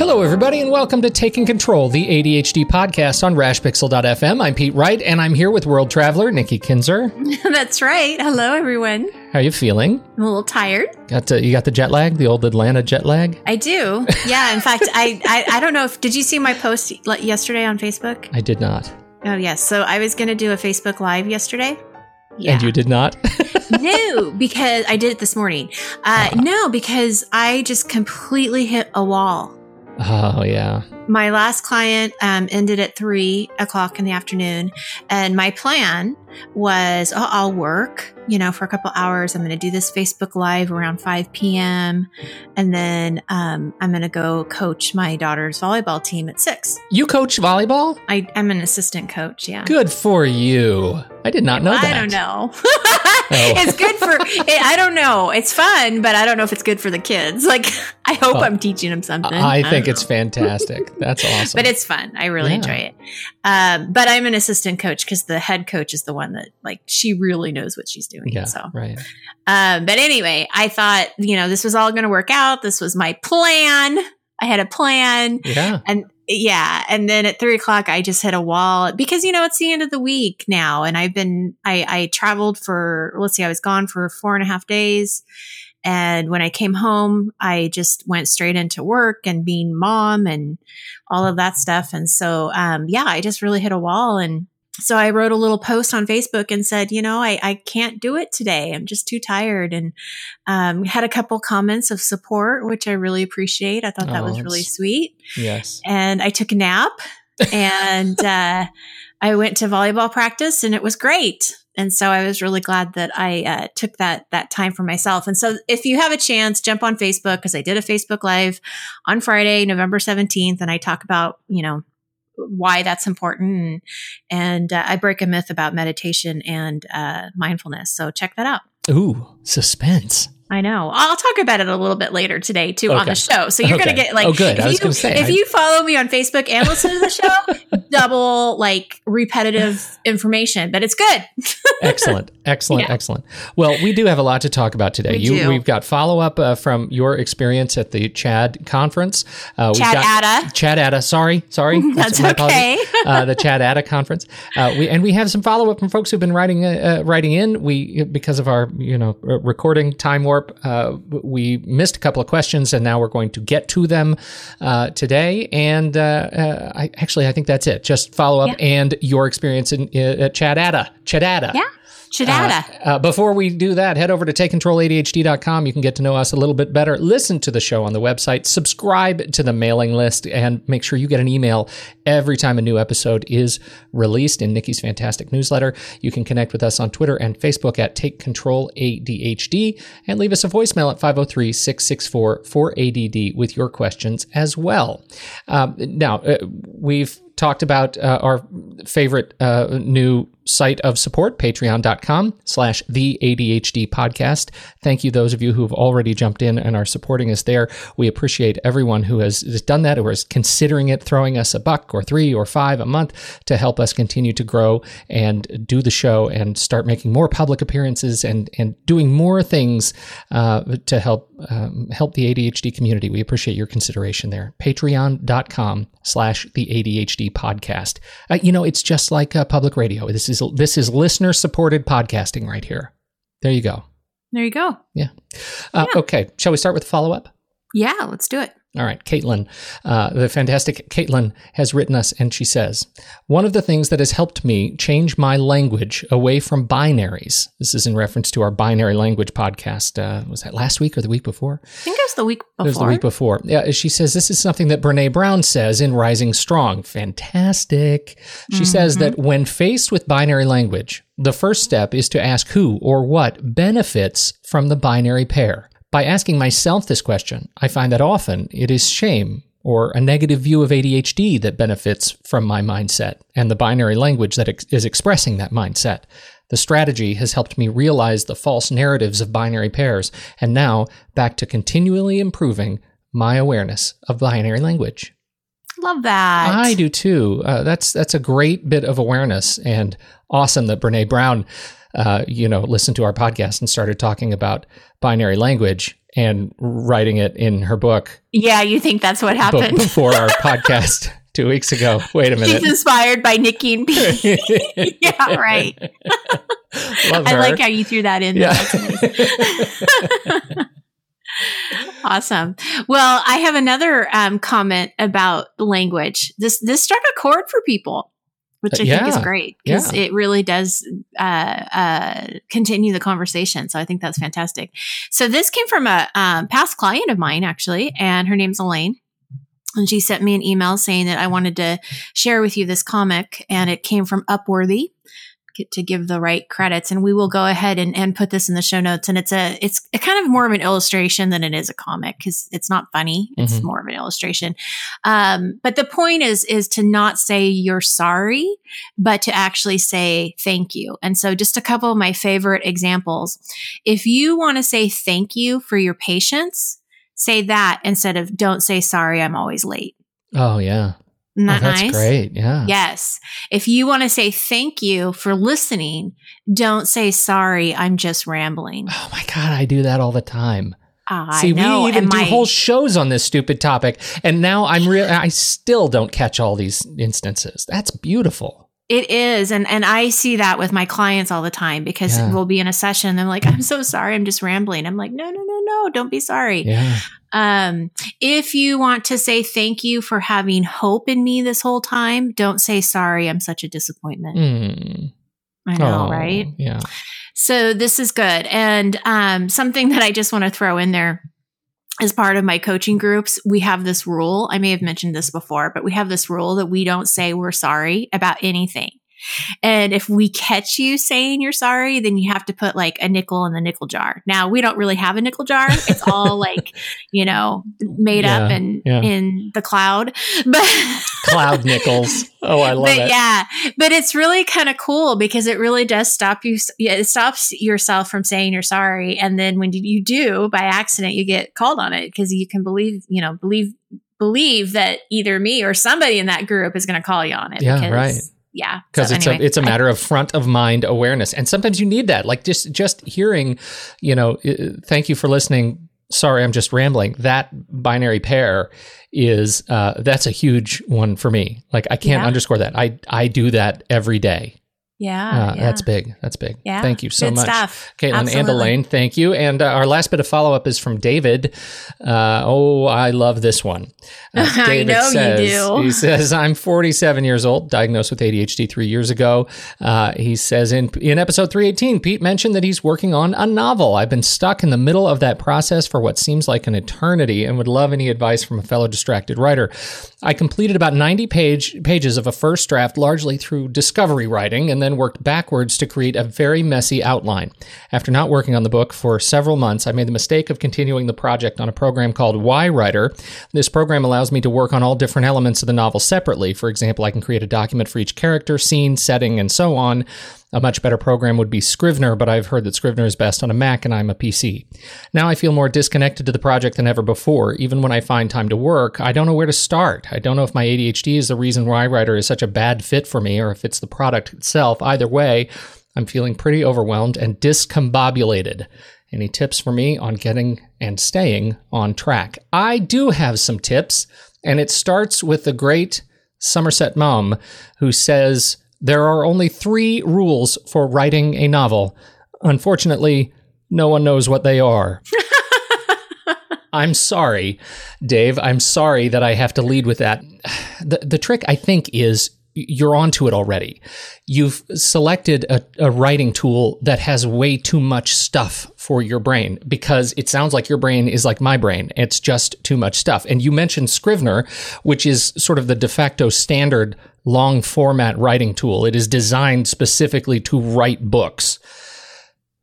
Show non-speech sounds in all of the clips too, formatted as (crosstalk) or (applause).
Hello, everybody, and welcome to Taking Control, the ADHD podcast on rashpixel.fm. I'm Pete Wright, and I'm here with world traveler Nikki Kinzer. (laughs) That's right. Hello, everyone. How are you feeling? I'm a little tired. Got to, you got the jet lag, the old Atlanta jet lag? I do. (laughs) Yeah. In fact, I, I I don't know if did you see my post yesterday on Facebook? I did not. Oh yes. So I was going to do a Facebook Live yesterday. Yeah. And you did not? (laughs) no, because I did it this morning. Uh, uh, no, because I just completely hit a wall. Oh, yeah. My last client um, ended at three o'clock in the afternoon. And my plan was oh, I'll work, you know, for a couple hours. I'm going to do this Facebook Live around 5 p.m. And then um, I'm going to go coach my daughter's volleyball team at six. You coach volleyball? I, am an assistant coach. Yeah. Good for you. I did not know that. I don't know. (laughs) oh. It's good for, I don't know. It's fun, but I don't know if it's good for the kids. Like, I hope oh, I'm teaching them something. I, I think it's fantastic. That's (laughs) awesome. but it's fun. I really yeah. enjoy it. Um, but I'm an assistant coach because the head coach is the one that, like, she really knows what she's doing. Yeah. So, right. Um, but anyway, I thought, you know, this was all going to work out. This was my plan. I had a plan. Yeah. And yeah. And then at three o'clock, I just hit a wall because, you know, it's the end of the week now. And I've been, I, I traveled for, let's see, I was gone for four and a half days. And when I came home, I just went straight into work and being mom and all of that stuff. And so, um, yeah, I just really hit a wall. And so I wrote a little post on Facebook and said, you know, I, I can't do it today. I'm just too tired. And um, had a couple comments of support, which I really appreciate. I thought that was really sweet. Yes. And I took a nap and (laughs) uh, I went to volleyball practice and it was great. And so I was really glad that I uh, took that that time for myself. And so if you have a chance, jump on Facebook because I did a Facebook Live on Friday, November 17th, and I talk about, you know, why that's important. And, and uh, I break a myth about meditation and uh, mindfulness. So check that out. Ooh, suspense. I know. I'll talk about it a little bit later today too okay. on the show. So you're okay. going to get like, oh, good. If, you, say, if I... you follow me on Facebook and listen to the show, (laughs) double like repetitive (sighs) information, but it's good. (laughs) excellent. Excellent. Yeah. Excellent. Well, we do have a lot to talk about today. We you, we've got follow up uh, from your experience at the CHADD conference. Uh, Chad Atta. Chad Atta. Sorry. Sorry. (laughs) That's, okay. (laughs) uh, the Chad Atta conference. Uh, we, and we have some follow up from folks who've been writing, uh, uh, writing in. We, because of our, you know, recording time warp, we missed a couple of questions, and now we're going to get to them uh, today. And uh, uh, I actually, I think that's it. Just follow up yeah. and your experience in, uh, at Chad Atta. Chadada. Yeah. Uh, uh, before we do that, head over to takecontroladhd.com. You can get to know us a little bit better. Listen to the show on the website, subscribe to the mailing list, and make sure you get an email every time a new episode is released in Nikki's fantastic newsletter. You can connect with us on Twitter and Facebook at Take Control ADHD and leave us a voicemail at 503 664 4ADD with your questions as well. Um, now, uh, we've talked about uh, our favorite uh, new site of support, patreon.com slash the ADHD podcast. Thank you, those of you who have already jumped in and are supporting us there. We appreciate everyone who has done that or is considering it, throwing us a buck or three or five a month to help us continue to grow and do the show and start making more public appearances and, and doing more things uh, to help um, help the ADHD community. We appreciate your consideration there. Patreon.com slash the ADHD podcast. Uh, you know, it's just like uh, public radio. This is this is listener supported podcasting right here. There you go. There you go. Uh, Yeah. Okay. Shall we start with the follow up? Yeah, let's do it. All right, Caitlin, uh, the fantastic Caitlin has written us, and she says, One of the things that has helped me change my language away from binaries. This is in reference to our binary language podcast. Uh, was that last week or the week before? I think it was the week before. It was the week before. Yeah, she says this is something that Brene Brown says in Rising Strong. Fantastic. She says that when faced with binary language, the first step is to ask who or what benefits from the binary pair. By asking myself this question, I find that often it is shame or a negative view of ADHD that benefits from my mindset and the binary language that ex- is expressing that mindset. The strategy has helped me realize the false narratives of binary pairs, and now back to continually improving my awareness of binary language. Love that. I do too. Uh, that's that's a great bit of awareness, and awesome that Brene Brown, uh, you know, listened to our podcast and started talking about binary language and writing it in her book Yeah, you think that's what happened? before our (laughs) podcast two weeks ago. Wait a minute. She's inspired by Nikki and Pete. (laughs) yeah, right. I like how you threw that in. Yeah. Nice. (laughs) awesome. Well, I have another um, comment about language. This this struck a chord for people, which I think is great because Yeah. it really does uh, uh, continue the conversation. So I think that's fantastic. So this came from a um, past client of mine, actually, and her name's Elaine. And she sent me an email saying that I wanted to share with you this comic, and it came from Upworthy to give the right credits. And we will go ahead and, and put this in the show notes. And it's a it's a kind of more of an illustration than it is a comic because it's not funny. It's Mhm. more of an illustration. Um, but the point is is to not say you're sorry but to actually say thank you. And so just a couple of my favorite examples. If you want to say thank you for your patience say that instead of don't say sorry i'm always late. Oh yeah. Isn't Oh, that that's nice great. Yeah. Yes. If you want to say thank you for listening, don't say sorry, I'm just rambling. Oh my god, I do that all the time. Ah, I See, know. we even and do my- whole shows on this stupid topic, and now I'm real. I still don't catch all these instances. That's beautiful. it is. And, and I see that with my clients all the time because Yeah. we'll be in a session. They're like, I'm so sorry. I'm just rambling. I'm like, no, no, no, no. Don't be sorry. Yeah. Um, if you want to say thank you for having hope in me this whole time, don't say sorry. I'm such a disappointment. Mm. I know, Oh, right? Yeah. So this is good. And um, something that I just want to throw in there as part of my coaching groups, we have this rule. I may have mentioned this before, but we have this rule that we don't say we're sorry about anything. And if we catch you saying you're sorry, then you have to put like a nickel in the nickel jar. Now we don't really have a nickel jar. It's all (laughs) like, you know, made up and yeah. in the cloud. But (laughs) Cloud nickels. Oh, I love but it. yeah, but it's really kind of cool because it really does stop you. Yeah, it stops yourself from saying you're sorry, and then when you do by accident, you get called on it because you can believe, you know, believe believe that either me or somebody in that group is going to call you on it. Yeah, because, right. Yeah, because So it's anyway, a it's a I- matter of front of mind awareness, and sometimes you need that. Like just just hearing, you know, uh, thank you for listening. Sorry, I'm just rambling. That binary pair is uh, that's a huge one for me. Like I can't Yeah. underscore that. I I do that every day. Yeah, Uh, yeah. That's big. That's big. Yeah, Thank you so much. stuff. Caitlin and Elaine, thank you. And uh, our last bit of follow up is from David. Uh, oh, I love this one. (laughs) Uh, I know you says, do. He says, I'm 47 years old, diagnosed with ADHD three years ago. Uh, he says, in, in episode 318, Pete mentioned that he's working on a novel. I've been stuck in the middle of that process for what seems like an eternity and would love any advice from a fellow distracted writer. I completed about 90 page, pages of a first draft largely through discovery writing and then worked backwards to create a very messy outline. After not working on the book for several months, I made the mistake of continuing the project on a program called yWriter. This program allows me to work on all different elements of the novel separately. For example, I can create a document for each character, scene, setting, and so on. A much better program would be Scrivener, but I've heard that Scrivener is best on a Mac and I'm a PC. Now I feel more disconnected to the project than ever before. Even when I find time to work, I don't know where to start. I don't know if my ADHD is the reason why Writer is such a bad fit for me or if it's the product itself. Either way, I'm feeling pretty overwhelmed and discombobulated. Any tips for me on getting and staying on track? I do have some tips, and it starts with the great Somerset Maugham, who says there are only three rules for writing a novel. Unfortunately, no one knows what they are. (laughs) I'm sorry, Dave. I'm sorry that I have to lead with that. (sighs) The, the trick, I think, is you're onto it already. You've selected a, a, writing tool that has way too much stuff for your brain because it sounds like your brain is like my brain. It's just too much stuff. And you mentioned Scrivener, which is sort of the de facto standard long format writing tool. It is designed specifically to write books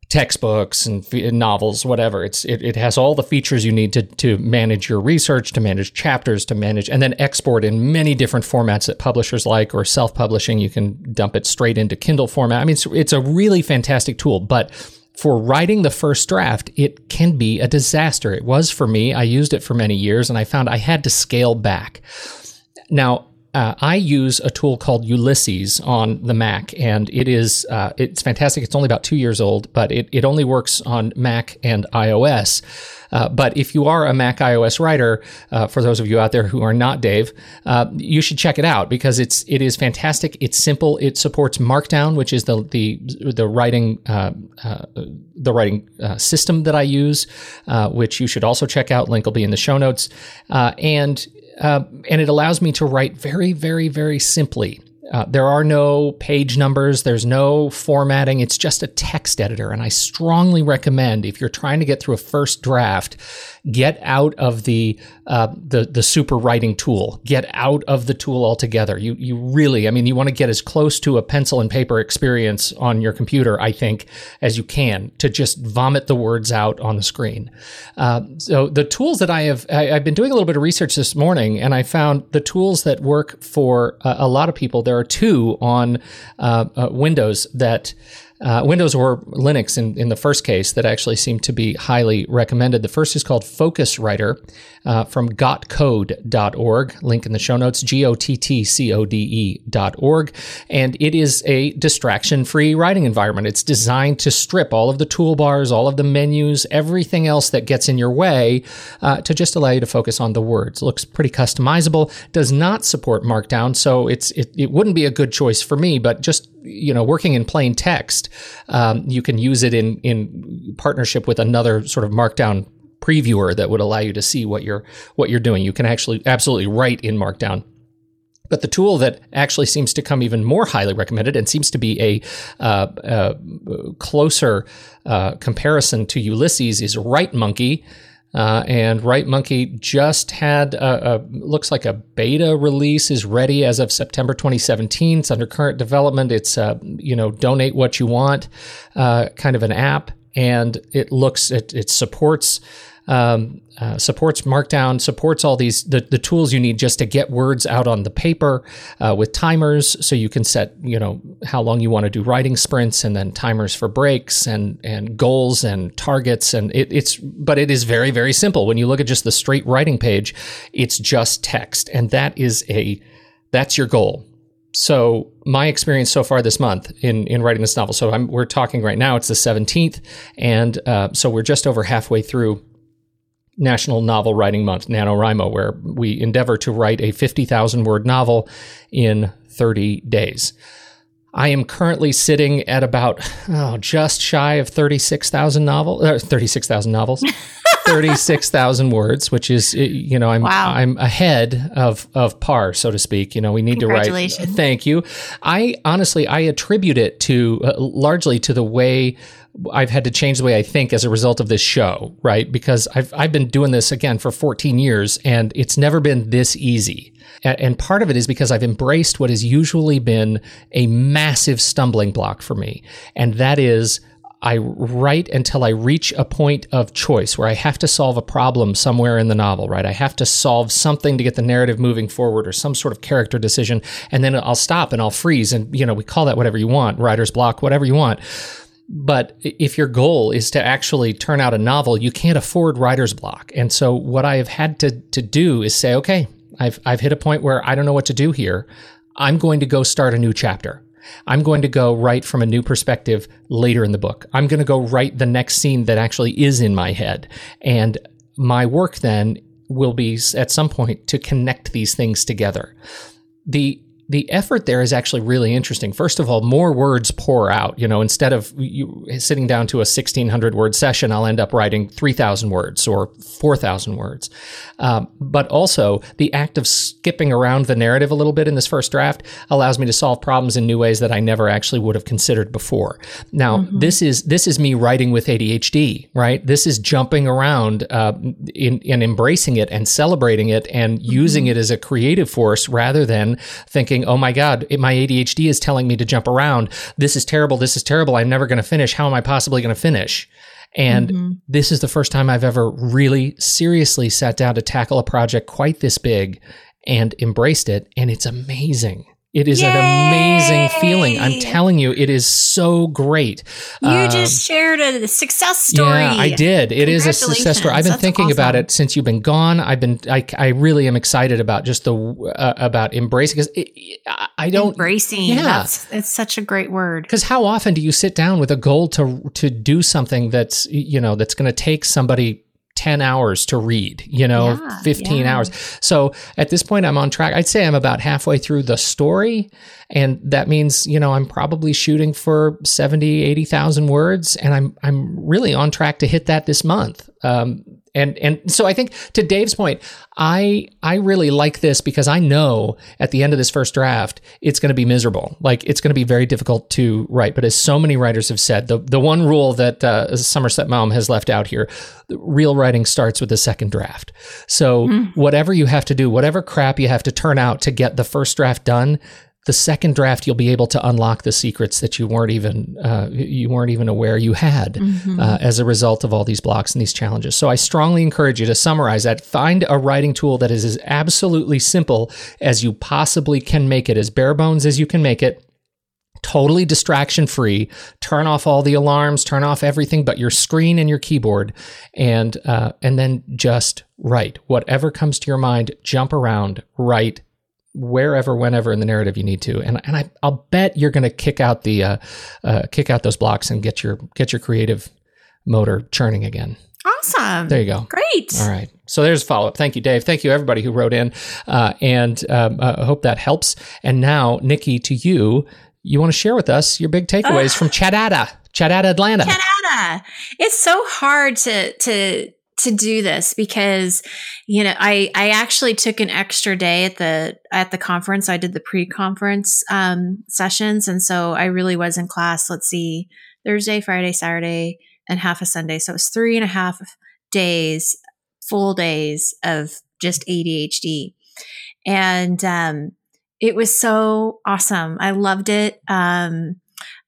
textbooks and, novels, whatever. It's it, it has all the features you need to to manage your research, to manage chapters, to manage and then export in many different formats that publishers like or self publishing. You can dump it straight into Kindle format. I mean, it's, it's a really fantastic tool, but for writing the first draft, it can be a disaster. It was for me. I used it for many years and I found I had to scale back. Now, uh, I use a tool called Ulysses on the Mac, and it is uh, it's fantastic. It's only about two years old, but it, it only works on Mac and iOS. Uh, but if you are a Mac iOS writer, uh, for those of you out there who are not Dave, uh, you should check it out because it's it is fantastic. It's simple. It supports Markdown, which is the the the writing uh, the writing system that I use, which you should also check out. Link will be in the show notes, and uh, and it allows me to write very, very, very simply. Uh, there are no page numbers, there's no formatting, it's just a text editor. And I strongly recommend if you're trying to get through a first draft, get out of the uh, the the super writing tool. Get out of the tool altogether. You you really, I mean, you want to get as close to a pencil and paper experience on your computer, I think, as you can to just vomit the words out on the screen. Uh, so the tools that I have, I, have been doing a little bit of research this morning, and I found the tools that work for a, a lot of people. There are two on uh, uh Windows that uh, Windows or Linux in, in the first case that actually seem to be highly recommended. The first is called Focuswriter uh, from gottcode.org. Link in the show notes, G O T T C O D E.org. And it is a distraction free writing environment. It's designed to strip all of the toolbars, all of the menus, everything else that gets in your way uh, to just allow you to focus on the words. looks pretty customizable, does not support Markdown, so it's it, it wouldn't be a good choice for me, but just you know working in plain text um, you can use it in in partnership with another sort of markdown previewer that would allow you to see what you're what you're doing you can actually absolutely write in markdown but the tool that actually seems to come even more highly recommended and seems to be a, uh, uh, closer uh, comparison to Ulysses is WriteMonkey. Uh, and Monkey just had a, a, looks like a beta release is ready as of September 2017. It's under current development. It's uh, you know donate what you want uh, kind of an app, and it looks it, it supports um, uh, supports Markdown, supports all these the, the tools you need just to get words out on the paper uh, with timers, so you can set you know how long you want to do writing sprints, and then timers for breaks and and goals and targets, and it, it's but it is very very simple. When you look at just the straight writing page, it's just text, and that is a that's your goal. So my experience so far this month in, in writing this novel. So I'm, we're talking right now. It's the 17th, and uh, so we're just over halfway through National Novel Writing Month, NaNoWriMo, where we endeavor to write a 50,000 word novel in 30 days. I am currently sitting at about oh, just shy of 36,000 novel, uh, 36,000 novels. (laughs) 36,000 words, which is, you know, I'm, wow. I'm ahead of, of par, so to speak. You know, we need to write. Thank you. I honestly, I attribute it to uh, largely to the way I've had to change the way I think as a result of this show, right? Because I've I've been doing this again for 14 years and it's never been this easy. And part of it is because I've embraced what has usually been a massive stumbling block for me. And that is I write until I reach a point of choice where I have to solve a problem somewhere in the novel, right? I have to solve something to get the narrative moving forward or some sort of character decision. And then I'll stop and I'll freeze. And, you know, we call that whatever you want, writer's block, whatever you want. But if your goal is to actually turn out a novel, you can't afford writer's block. And so what I have had to, to do is say, okay, I've, I've hit a point where I don't know what to do here. I'm going to go start a new chapter. I'm going to go write from a new perspective later in the book. I'm going to go write the next scene that actually is in my head. And my work then will be at some point to connect these things together. The the effort there is actually really interesting. First of all, more words pour out. You know, instead of you sitting down to a 1600 word session, I'll end up writing 3000 words or 4000 words. Um, but also, the act of skipping around the narrative a little bit in this first draft allows me to solve problems in new ways that I never actually would have considered before. Now, mm-hmm. this is this is me writing with ADHD, right? This is jumping around uh, in, in embracing it and celebrating it and mm-hmm. using it as a creative force rather than thinking, "Oh my God, it, my ADHD is telling me to jump around. This is terrible. This is terrible. I'm never going to finish. How am I possibly going to finish?" And mm-hmm. this is the first time I've ever really seriously sat down to tackle a project quite this big and embraced it. And it's amazing. It is Yay! an amazing feeling. I'm telling you, it is so great. You um, just shared a success story. Yeah, I did. It is a success story. I've been That's thinking awesome. about it since you've been gone. I've been, I, I really am excited about just the, uh, about embracing because I don't. Embracing. Yeah. That's, it's such a great word. Because how often do you sit down with a goal to, to do something that's, you know, that's going to take somebody 10 hours to read, you know, yeah, 15 yeah. hours. So at this point, I'm on track. I'd say I'm about halfway through the story. And that means, you know, I'm probably shooting for 70, 80,000 words. And I'm, I'm really on track to hit that this month. Um, and and so I think to Dave's point, I I really like this because I know at the end of this first draft it's going to be miserable. Like it's going to be very difficult to write. But as so many writers have said, the the one rule that uh, Somerset Maugham has left out here, real writing starts with the second draft. So mm. whatever you have to do, whatever crap you have to turn out to get the first draft done, the second draft you'll be able to unlock the secrets that you weren't even uh, you weren't even aware you had mm-hmm. uh, as a result of all these blocks and these challenges. So i strongly encourage you to summarize that. Find a writing tool that is as absolutely simple as you possibly can make it as bare bones as you can make it. Totally distraction free turn off all the alarms turn off everything but your screen and your keyboard and uh, and then just write. Whatever comes to your mind jump around write wherever, whenever in the narrative you need to. And and I, I'll bet you're going to kick out the uh, uh, kick out those blocks and get your get your creative motor churning again. Awesome. There you go. Great. All right. So there's a follow up. Thank you, Dave. Thank you, everybody who wrote in. Uh, and um, uh, I hope that helps. And now, Nikki, to you, you want to share with us your big takeaways from Chadada, Chadada, Atlanta. Chadada. It's so hard to to to do this because you know i i actually took an extra day at the at the conference. I did the pre-conference um, sessions. And so i really was in class let's see thursday friday saturday and half a sunday. So it was three and a half days full days of just adhd and um, it was so awesome. I loved it. Um,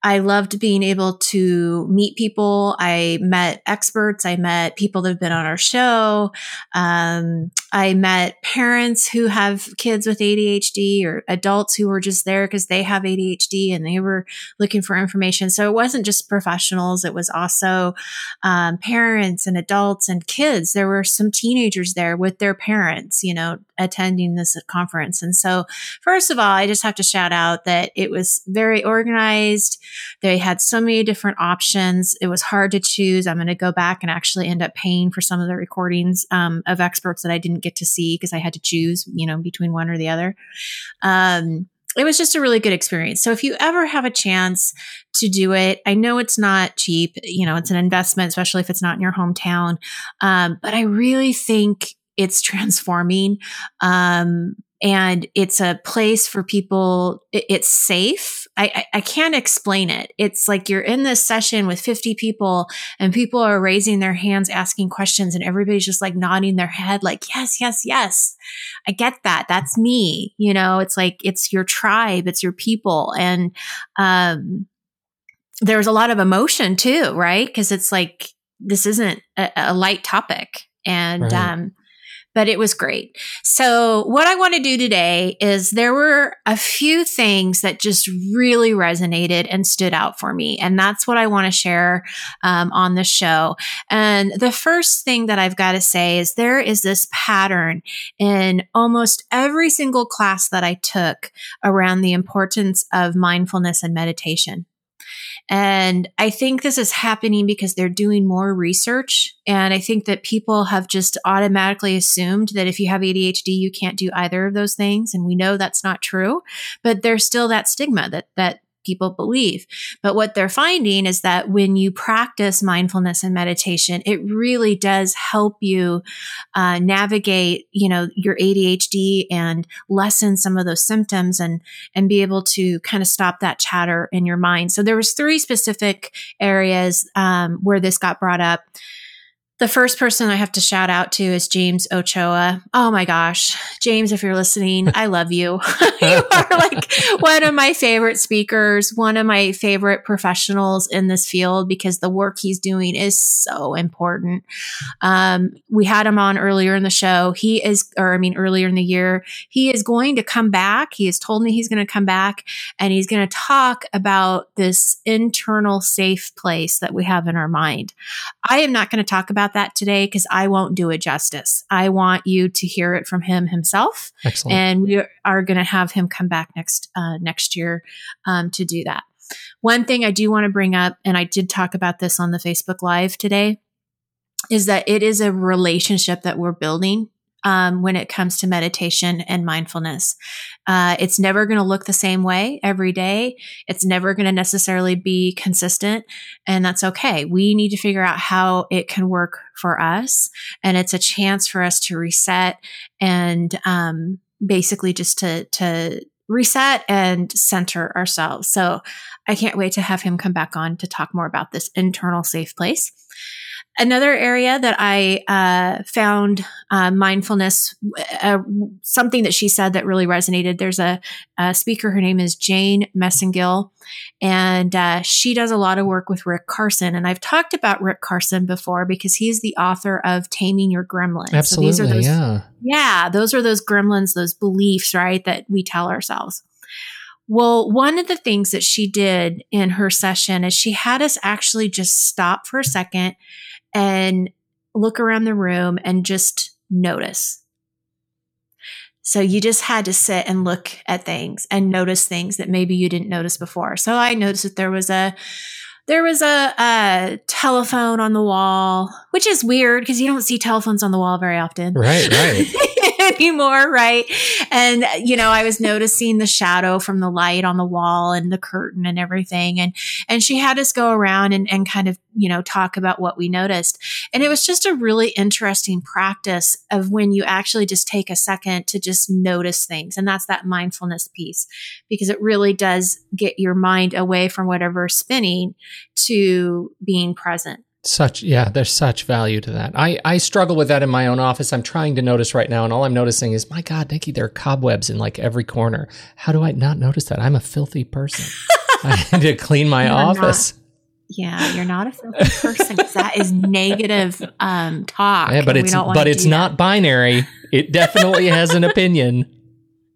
I loved being able to meet people. I met experts. I met people that have been on our show. Um, I met parents who have kids with ADHD or adults who were just there because they have ADHD and they were looking for information. So it wasn't just professionals. It was also um, parents and adults and kids. There were some teenagers there with their parents, you know, attending this conference. And so, first of all, I just have to shout out that it was very organized. They had so many different options. It was hard to choose. I'm going to go back and actually end up paying for some of the recordings um, of experts that I didn't get to see because I had to choose, you know, between one or the other. Um, it was just a really good experience. So if you ever have a chance to do it, I know it's not cheap. You know, it's an investment, especially if it's not in your hometown. Um, but I really think it's transforming. Um, and it's a place for people. It's safe. I, I, I, can't explain it. It's like you're in this session with 50 people and people are raising their hands, asking questions, and everybody's just like nodding their head, like, yes, yes, yes. I get that. That's me. You know, it's like it's your tribe, it's your people. And um, there's a lot of emotion too, right? Because it's like this isn't a, a light topic. And right. um, but it was great. So, what I want to do today is there were a few things that just really resonated and stood out for me. And that's what I want to share um, on the show. And the first thing that I've got to say is there is this pattern in almost every single class that I took around the importance of mindfulness and meditation. And I think this is happening because they're doing more research. And I think that people have just automatically assumed that if you have ADHD, you can't do either of those things. And we know that's not true, but there's still that stigma that, that people believe. But what they're finding is that when you practice mindfulness and meditation, it really does help you uh, navigate, you know, your ADHD and lessen some of those symptoms and and be able to kind of stop that chatter in your mind. So there was three specific areas um, where this got brought up. The first person I have to shout out to is James Ochoa. Oh my gosh. James, if you're listening, I love you. (laughs) you are like one of my favorite speakers, one of my favorite professionals in this field because the work he's doing is so important. Um, we had him on earlier in the show. He is, or I mean, earlier in the year, he is going to come back. He has told me he's going to come back and he's going to talk about this internal safe place that we have in our mind. I am not going to talk about about that today because I won't do it justice. I want you to hear it from him himself. Excellent. And we are going to have him come back next uh, next year um, to do that. One thing I do want to bring up, and I did talk about this on the Facebook Live today, is that it is a relationship that we're building um, when it comes to meditation and mindfulness. Uh, it's never going to look the same way every day. It's never going to necessarily be consistent. And that's okay. We need to figure out how it can work for us. And it's a chance for us to reset and um, basically just to, to, reset and center ourselves. So I can't wait to have him come back on to talk more about this internal safe place. Another area that I uh, found uh, mindfulness, uh, something that she said that really resonated. There's a, a speaker, her name is Jane Massengill, and uh, she does a lot of work with Rick Carson. And I've talked about Rick Carson before because he's the author of Taming Your Gremlins. Absolutely, so those, yeah. Yeah, those are those gremlins, those beliefs, right, that we tell ourselves. Well, one of the things that she did in her session is she had us actually just stop for a second and look around the room and just notice. So you just had to sit and look at things and notice things that maybe you didn't notice before. So I noticed that there was a there was a, a telephone on the wall, which is weird because you don't see telephones on the wall very often. Right, right. (laughs) (laughs) anymore, right? And you know, I was noticing the shadow from the light on the wall and the curtain and everything. And and she had us go around and, and kind of, you know, talk about what we noticed. And it was just a really interesting practice of when you actually just take a second to just notice things. And that's that mindfulness piece, because it really does get your mind away from whatever spinning to being present. Such yeah, there's such value to that. I I struggle with that in my own office. I'm trying to notice right now, and all I'm noticing is, my God, Nikki, there are cobwebs in like every corner. How do I not notice that? I'm a filthy person. (laughs) I need to clean my you're office. Not, yeah, you're not a filthy person because that is negative um, talk. Yeah, but it's but it's not binary. It definitely has an opinion.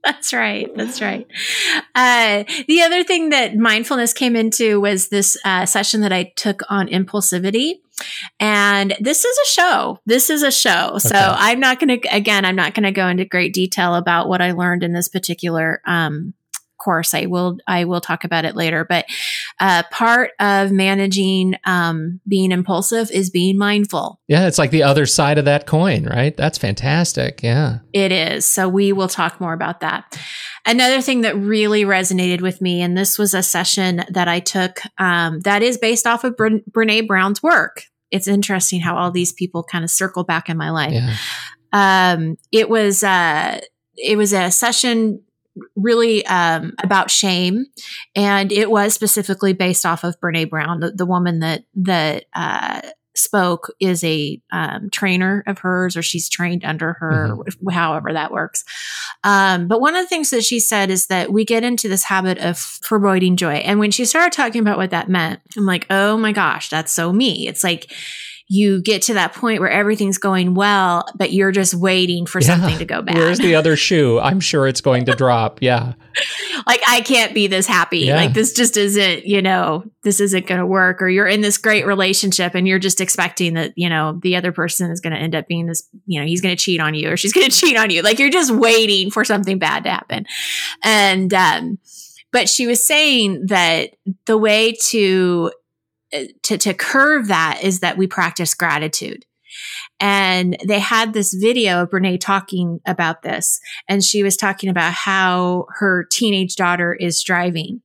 That's right. That's right. Uh, the other thing that mindfulness came into was this uh, session that I took on impulsivity. And this is a show. This is a show. Okay. So I'm not going to, again, I'm not going to go into great detail about what I learned in this particular um, course. I will I will talk about it later. But uh, part of managing um, being impulsive is being mindful. Yeah, it's like the other side of that coin, right? That's fantastic. Yeah, it is. So we will talk more about that. Another thing that really resonated with me, and this was a session that I took um, that is based off of Bre- Brene Brown's work. It's interesting how all these people kind of circle back in my life. Yeah. Um, it was uh, it was a session really um, about shame, and it was specifically based off of Brene Brown, the, the woman that that uh, spoke is a um, trainer of hers, or she's trained under her, mm-hmm. however that works. Um, but one of the things that she said is that we get into this habit of foreboding joy, and when she started talking about what that meant, I'm like, oh my gosh, that's so me. It's like you get to that point where everything's going well, but you're just waiting for yeah. something to go bad. Where's the other shoe? I'm sure it's going to drop. (laughs) Yeah. like I can't be this happy. Yeah. Like this just isn't, you know, this isn't going to work or you're in this great relationship and you're just expecting that, you know, the other person is going to end up being this, you know, he's going to cheat on you or she's (laughs) going to cheat on you. Like you're just waiting for something bad to happen. And um but she was saying that the way to to to curve that is that we practice gratitude. And they had this video of Brene talking about this. And she was talking about how her teenage daughter is driving.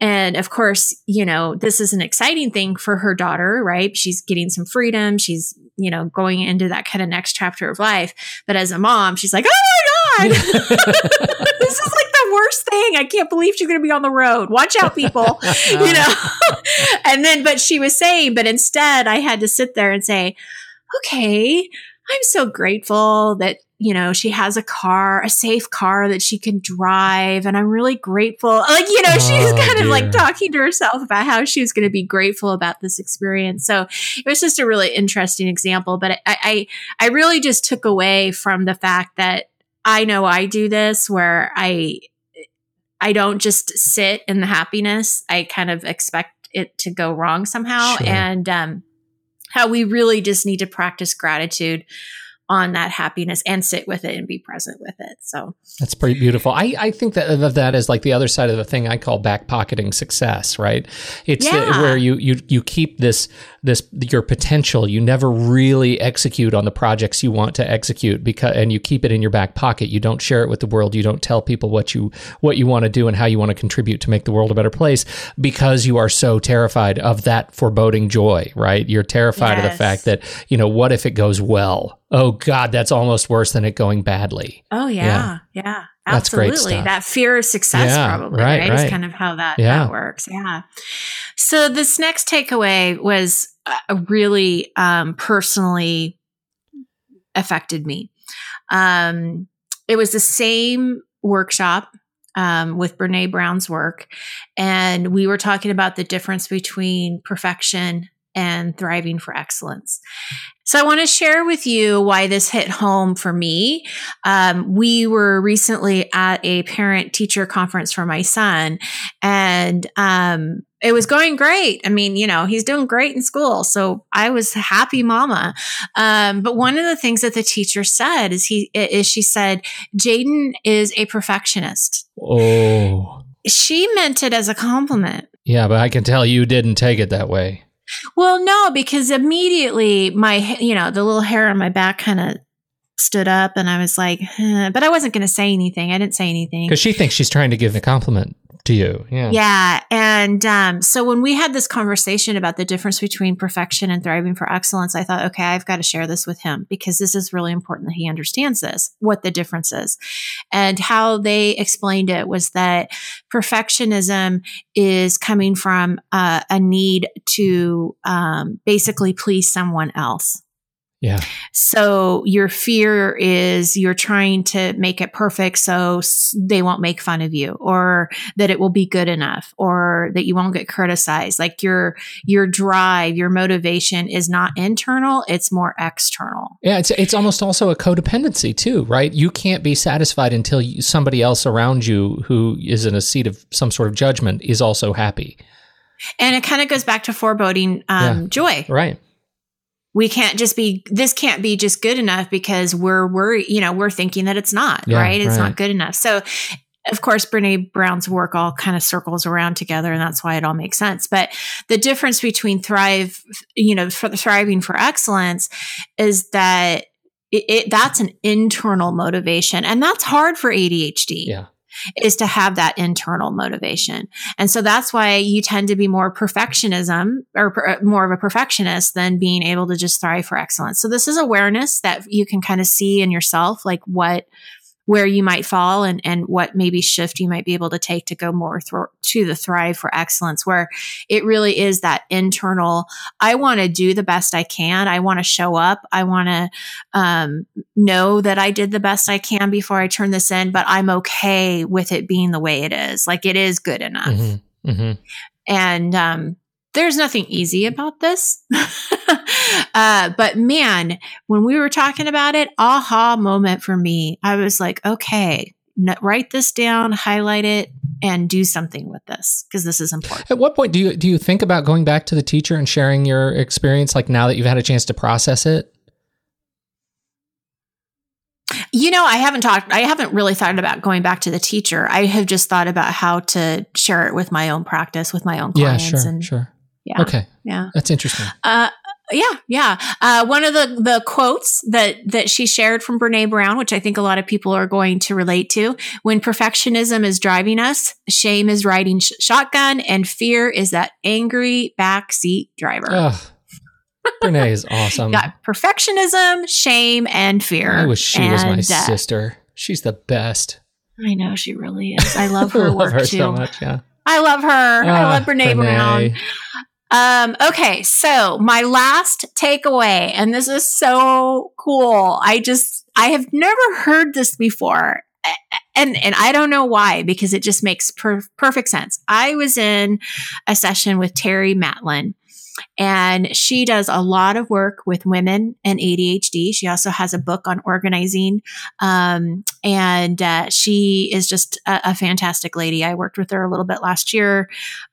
And of course, you know, this is an exciting thing for her daughter, right? She's getting some freedom. She's, you know, going into that kind of next chapter of life. But as a mom, she's like, oh my God, (laughs) (laughs) this is like worst thing. I can't believe she's going to be on the road. Watch out, people, (laughs) you know? (laughs) and then, but she was saying, but instead I had to sit there and say, okay, I'm so grateful that, you know, she has a car, a safe car that she can drive. And I'm really grateful. Like, you know, oh, she's kind dear. of like talking to herself about how she was going to be grateful about this experience. So it was just a really interesting example. But I, I, I really just took away from the fact that I know I do this where I, I don't just sit in the happiness. I kind of expect it to go wrong somehow. Sure. And, um, how we really just need to practice gratitude on that happiness and sit with it and be present with it. So that's pretty beautiful. I, I think that of that is like the other side of the thing I call back pocketing success, right? It's yeah. the, where you, you, you keep this, this, your potential. You never really execute on the projects you want to execute because, and you keep it in your back pocket. You don't share it with the world. You don't tell people what you, what you want to do and how you want to contribute to make the world a better place because you are so terrified of that foreboding joy, right? You're terrified yes. of the fact that, you know, what if it goes well? oh God, that's almost worse than it going badly. Oh yeah, yeah, yeah absolutely. That fear of success, yeah, probably right, right, right, is kind of how that yeah. that works. Yeah. So this next takeaway was uh, really um, personally affected me. Um, it was the same workshop um, with Brene Brown's work. And we were talking about the difference between perfection and thriving for excellence. So I want to share with you why this hit home for me. Um, we were recently at a parent teacher conference for my son and, um, it was going great. I mean, you know, he's doing great in school. So I was happy mama. Um, but one of the things that the teacher said is he, is she said, Jaden is a perfectionist. Oh. She meant it as a compliment. Yeah, but I can tell you didn't take it that way. Well, no, because immediately my, you know, the little hair on my back kind of stood up and I was like, but I wasn't going to say anything. I didn't say anything. Because she thinks she's trying to give me a compliment to you. Yeah. Yeah. And um, so when we had this conversation about the difference between perfection and thriving for excellence, I thought, okay, I've got to share this with him because this is really important that he understands this, what the difference is. And how they explained it was that perfectionism is coming from uh, a need to um, basically please someone else. Yeah. So your fear is you're trying to make it perfect so they won't make fun of you or that it will be good enough or that you won't get criticized. Like your your drive, your motivation is not internal, it's more external. Yeah, it's it's almost also a codependency too, right? You can't be satisfied until you, somebody else around you who is in a seat of some sort of judgment is also happy. And it kind of goes back to foreboding um, yeah. joy. Right we can't just be this can't be just good enough because we're we're you know we're thinking that it's not yeah, right? It's right. not good enough. So of course brene brown's work all kind of circles around together and that's why it all makes sense. But the difference between thrive you know for thriving for excellence is that it, it, that's an internal motivation and that's hard for adhd yeah is to have that internal motivation. And so that's why you tend to be more perfectionism or per, uh, more of a perfectionist than being able to just thrive for excellence. So this is awareness that you can kind of see in yourself, like what where you might fall and, and what maybe shift you might be able to take to go more th- to the thrive for excellence, where it really is that internal, I want to do the best I can. I want to show up. I want to um, know that I did the best I can before I turn this in, but I'm okay with it being the way it is. Like it is good enough. Mm-hmm. Mm-hmm. And um, there's nothing easy about this. (laughs) uh, but man, when we were talking about it, aha moment for me. I was like, okay, n- write this down, highlight it, and do something with this because this is important. At what point do you do you think about going back to the teacher and sharing your experience? Like now that you've had a chance to process it. You know, I haven't talked, I haven't really thought about going back to the teacher. I have just thought about how to share it with my own practice, with my own Yeah, clients. sure, and sure. Yeah. Okay, Yeah. that's interesting. Uh, yeah, yeah. Uh, one of the the quotes that that she shared from Brene Brown, which I think a lot of people are going to relate to: "When perfectionism is driving us, shame is riding sh- shotgun, and fear is that angry backseat driver." Oh, Brene is (laughs) awesome. Got perfectionism, shame, and fear. I wish she was my uh, sister. She's the best. I know she really is. I love her (laughs) love work her too. so much. Yeah. I love her. I Ah, love Brene, Brown. Um, okay, so my last takeaway, and this is so cool. I just I have never heard this before. And and I don't know why because it just makes per- perfect sense. I was in a session with Terry Matlen and she does a lot of work with women and ADHD. She also has a book on organizing. Um, and uh, she is just a, a fantastic lady. I worked with her a little bit last year,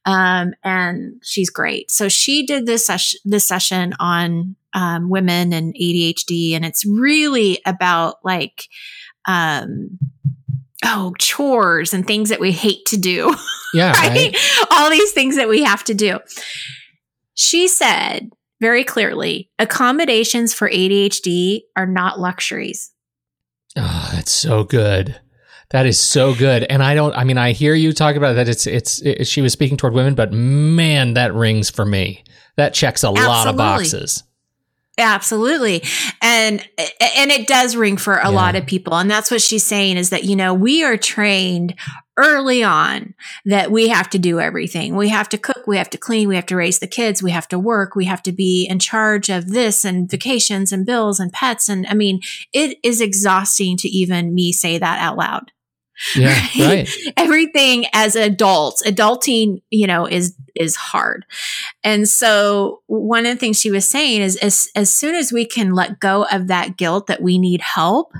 um, and she's great. So she did this sesh- this session on um, women and ADHD, and it's really about like. Um, Oh, chores and things that we hate to do Yeah. (laughs) right? Right. All these things that we have to do. She said very clearly accommodations for ADHD are not luxuries. Oh, that's so good. That is so good. And I don't, I mean, I hear you talk about that. It's, it's, it, she was speaking toward women, but man, that rings for me. That checks a lot of boxes. Absolutely. And and it does ring for a Yeah. lot of people. And that's what she's saying is that, you know, we are trained early on that we have to do everything. We have to cook, we have to clean, we have to raise the kids, we have to work, we have to be in charge of this and vacations and bills and pets and I mean, it is exhausting to even me say that out loud. Yeah. (laughs) Right. everything as adults adulting you know is is hard and so one of the things she was saying is as, as soon as we can let go of that guilt that we need help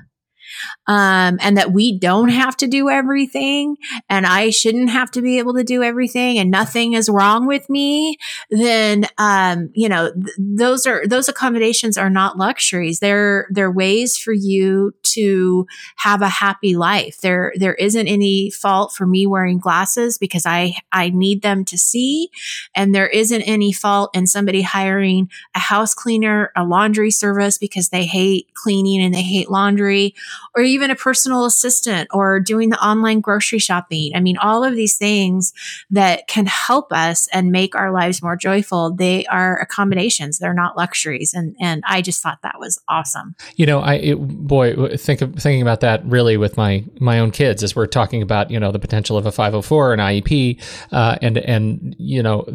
um, and that we don't have to do everything and i shouldn't have to be able to do everything and nothing is wrong with me then um, you know th- those are those accommodations are not luxuries they're they're ways for you to have a happy life. There, there isn't any fault for me wearing glasses because I, I need them to see. And there isn't any fault in somebody hiring a house cleaner, a laundry service because they hate cleaning and they hate laundry or even a personal assistant or doing the online grocery shopping. I mean, all of these things that can help us and make our lives more joyful. They are accommodations. They're not luxuries. And, and I just thought that was awesome. You know, I it, boy think of thinking about that really with my my own kids as we're talking about you know the potential of a 504 and IEP uh, and and you know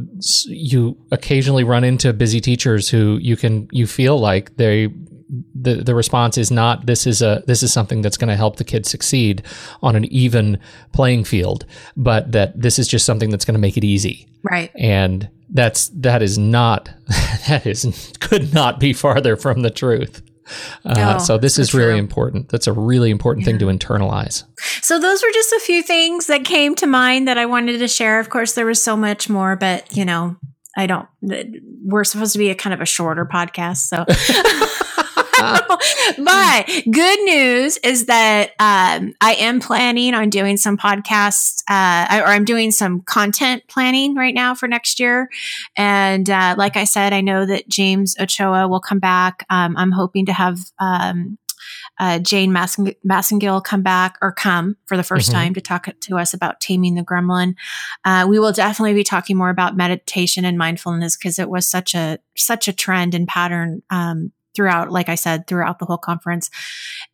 you occasionally run into busy teachers who you can you feel like they the the response is not this is a this is something that's going to help the kid succeed on an even playing field but that this is just something that's going to make it easy Right. and that's that is not (laughs) that is could not be farther from the truth uh, No, so this is really true. important that's a really important thing to internalize So those were just a few things that came to mind that I wanted to share. Of course, there was so much more, but you know, I don't. We're supposed to be a kind of a shorter podcast, so. (laughs) (laughs) but good news is that um, I am planning on doing some podcasts, uh, or I'm doing some content planning right now for next year. And uh, like I said, I know that James Ochoa will come back. Um, I'm hoping to have um, uh, Jane Massing- Massengill come back or come for the 1st Mhm. time to talk to us about taming the gremlin. Uh, we will definitely be talking more about meditation and mindfulness because it was such a such a trend and pattern um, throughout, like I said, throughout the whole conference.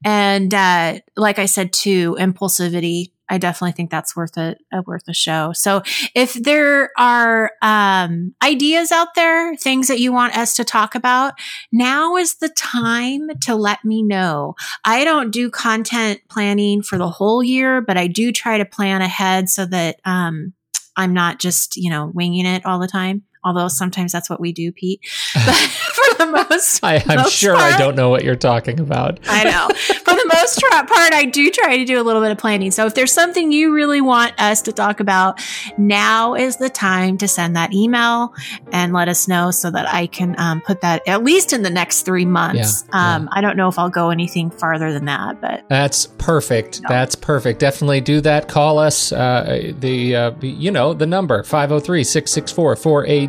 And uh, like I said, too, impulsivity. I definitely think that's worth a, a worth a show. So if there are um, ideas out there, things that you want us to talk about, now is the time to let me know. I don't do content planning for the whole year, but I do try to plan ahead so that um, I'm not just, you know, winging it all the time. Although sometimes that's what we do, Pete. (laughs) But (laughs) for the most, I, I'm most sure part, I don't know what you're talking about. I know. For the most (laughs) part, I do try to do a little bit of planning. So if there's something you really want us to talk about, now is the time to send that email and let us know so that I can um, put that at least in the next three months. Yeah, um, I don't know if I'll go anything farther than that, but That's perfect. That's perfect. Definitely do that. Call us. Uh, the uh, you know the number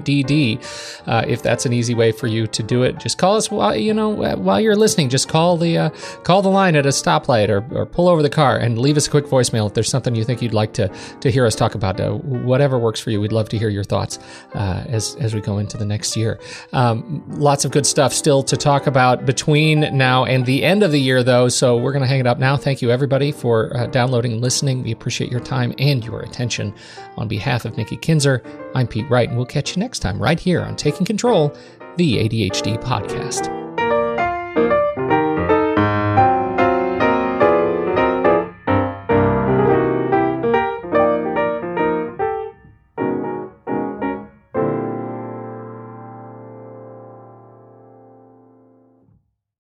503-664-4ADD. Uh, if that's an easy way for you to do it, just call us while you know while you're listening. Just call the uh, call the line at a stoplight or, or pull over the car and leave us a quick voicemail if there's something you think you'd like to to hear us talk about. Uh, whatever works for you, we'd love to hear your thoughts uh, as as we go into the next year. Um, lots of good stuff still to talk about between now and the end of the year, though. So we're going to hang it up now. Thank you everybody for uh, downloading and listening. We appreciate your time and your attention. On behalf of Nikki Kinzer, I'm Pete Wright, and we'll catch you next time right here on Taking Control, the ADHD podcast.